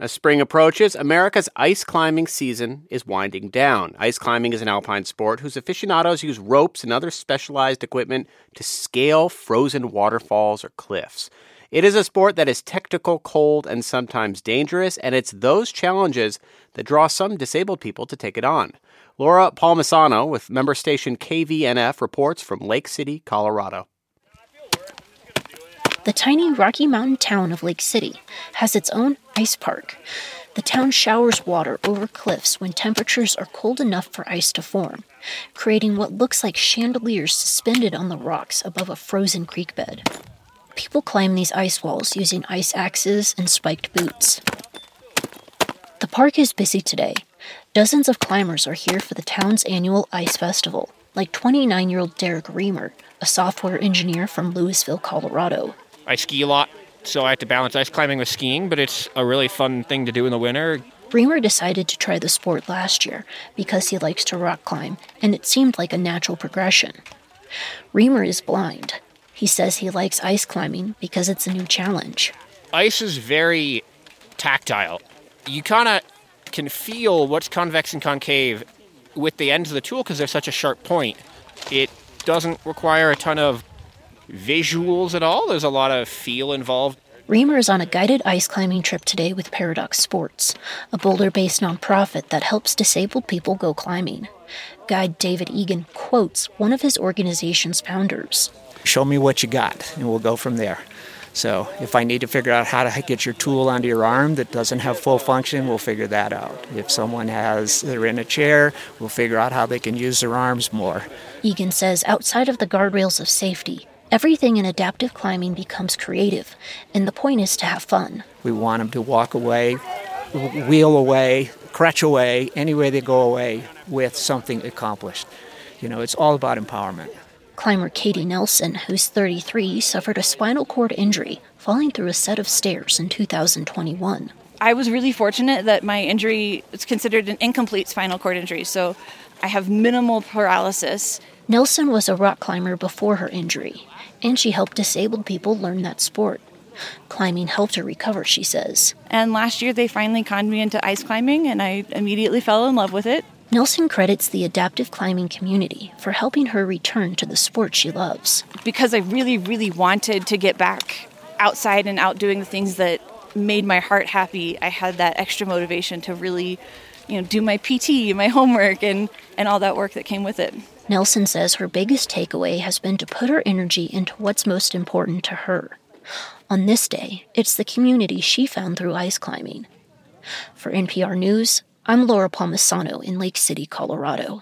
As spring approaches, America's ice climbing season is winding down. Ice climbing is an alpine sport whose aficionados use ropes and other specialized equipment to scale frozen waterfalls or cliffs. It is a sport that is technical, cold, and sometimes dangerous, and it's those challenges that draw some disabled people to take it on. Laura Palmisano with member station KVNF reports from Lake City, Colorado. The tiny Rocky Mountain town of Lake City has its own ice park. The town showers water over cliffs when temperatures are cold enough for ice to form, creating what looks like chandeliers suspended on the rocks above a frozen creek bed. People climb these ice walls using ice axes and spiked boots. The park is busy today. Dozens of climbers are here for the town's annual ice festival, like 29 year old Derek Reamer, a software engineer from Louisville, Colorado. I ski a lot, so I have to balance ice climbing with skiing, but it's a really fun thing to do in the winter. Reamer decided to try the sport last year because he likes to rock climb, and it seemed like a natural progression. Reamer is blind. He says he likes ice climbing because it's a new challenge. Ice is very tactile. You kind of can feel what's convex and concave with the ends of the tool because they're such a sharp point. It doesn't require a ton of visuals at all. There's a lot of feel involved. Reamer is on a guided ice climbing trip today with Paradox Sports, a boulder based nonprofit that helps disabled people go climbing. Guide David Egan quotes one of his organization's founders Show me what you got, and we'll go from there. So, if I need to figure out how to get your tool onto your arm that doesn't have full function, we'll figure that out. If someone has, they're in a chair, we'll figure out how they can use their arms more. Egan says outside of the guardrails of safety, Everything in adaptive climbing becomes creative, and the point is to have fun. We want them to walk away, wheel away, crutch away, any way they go away with something accomplished. You know, it's all about empowerment. Climber Katie Nelson, who's 33, suffered a spinal cord injury falling through a set of stairs in 2021. I was really fortunate that my injury is considered an incomplete spinal cord injury, so I have minimal paralysis. Nelson was a rock climber before her injury and she helped disabled people learn that sport. Climbing helped her recover, she says. And last year they finally conned me into ice climbing, and I immediately fell in love with it. Nelson credits the adaptive climbing community for helping her return to the sport she loves. Because I really, really wanted to get back outside and out doing the things that made my heart happy, I had that extra motivation to really, you know, do my PT, my homework, and, and all that work that came with it. Nelson says her biggest takeaway has been to put her energy into what's most important to her. On this day, it's the community she found through ice climbing. For NPR News, I'm Laura Palmisano in Lake City, Colorado.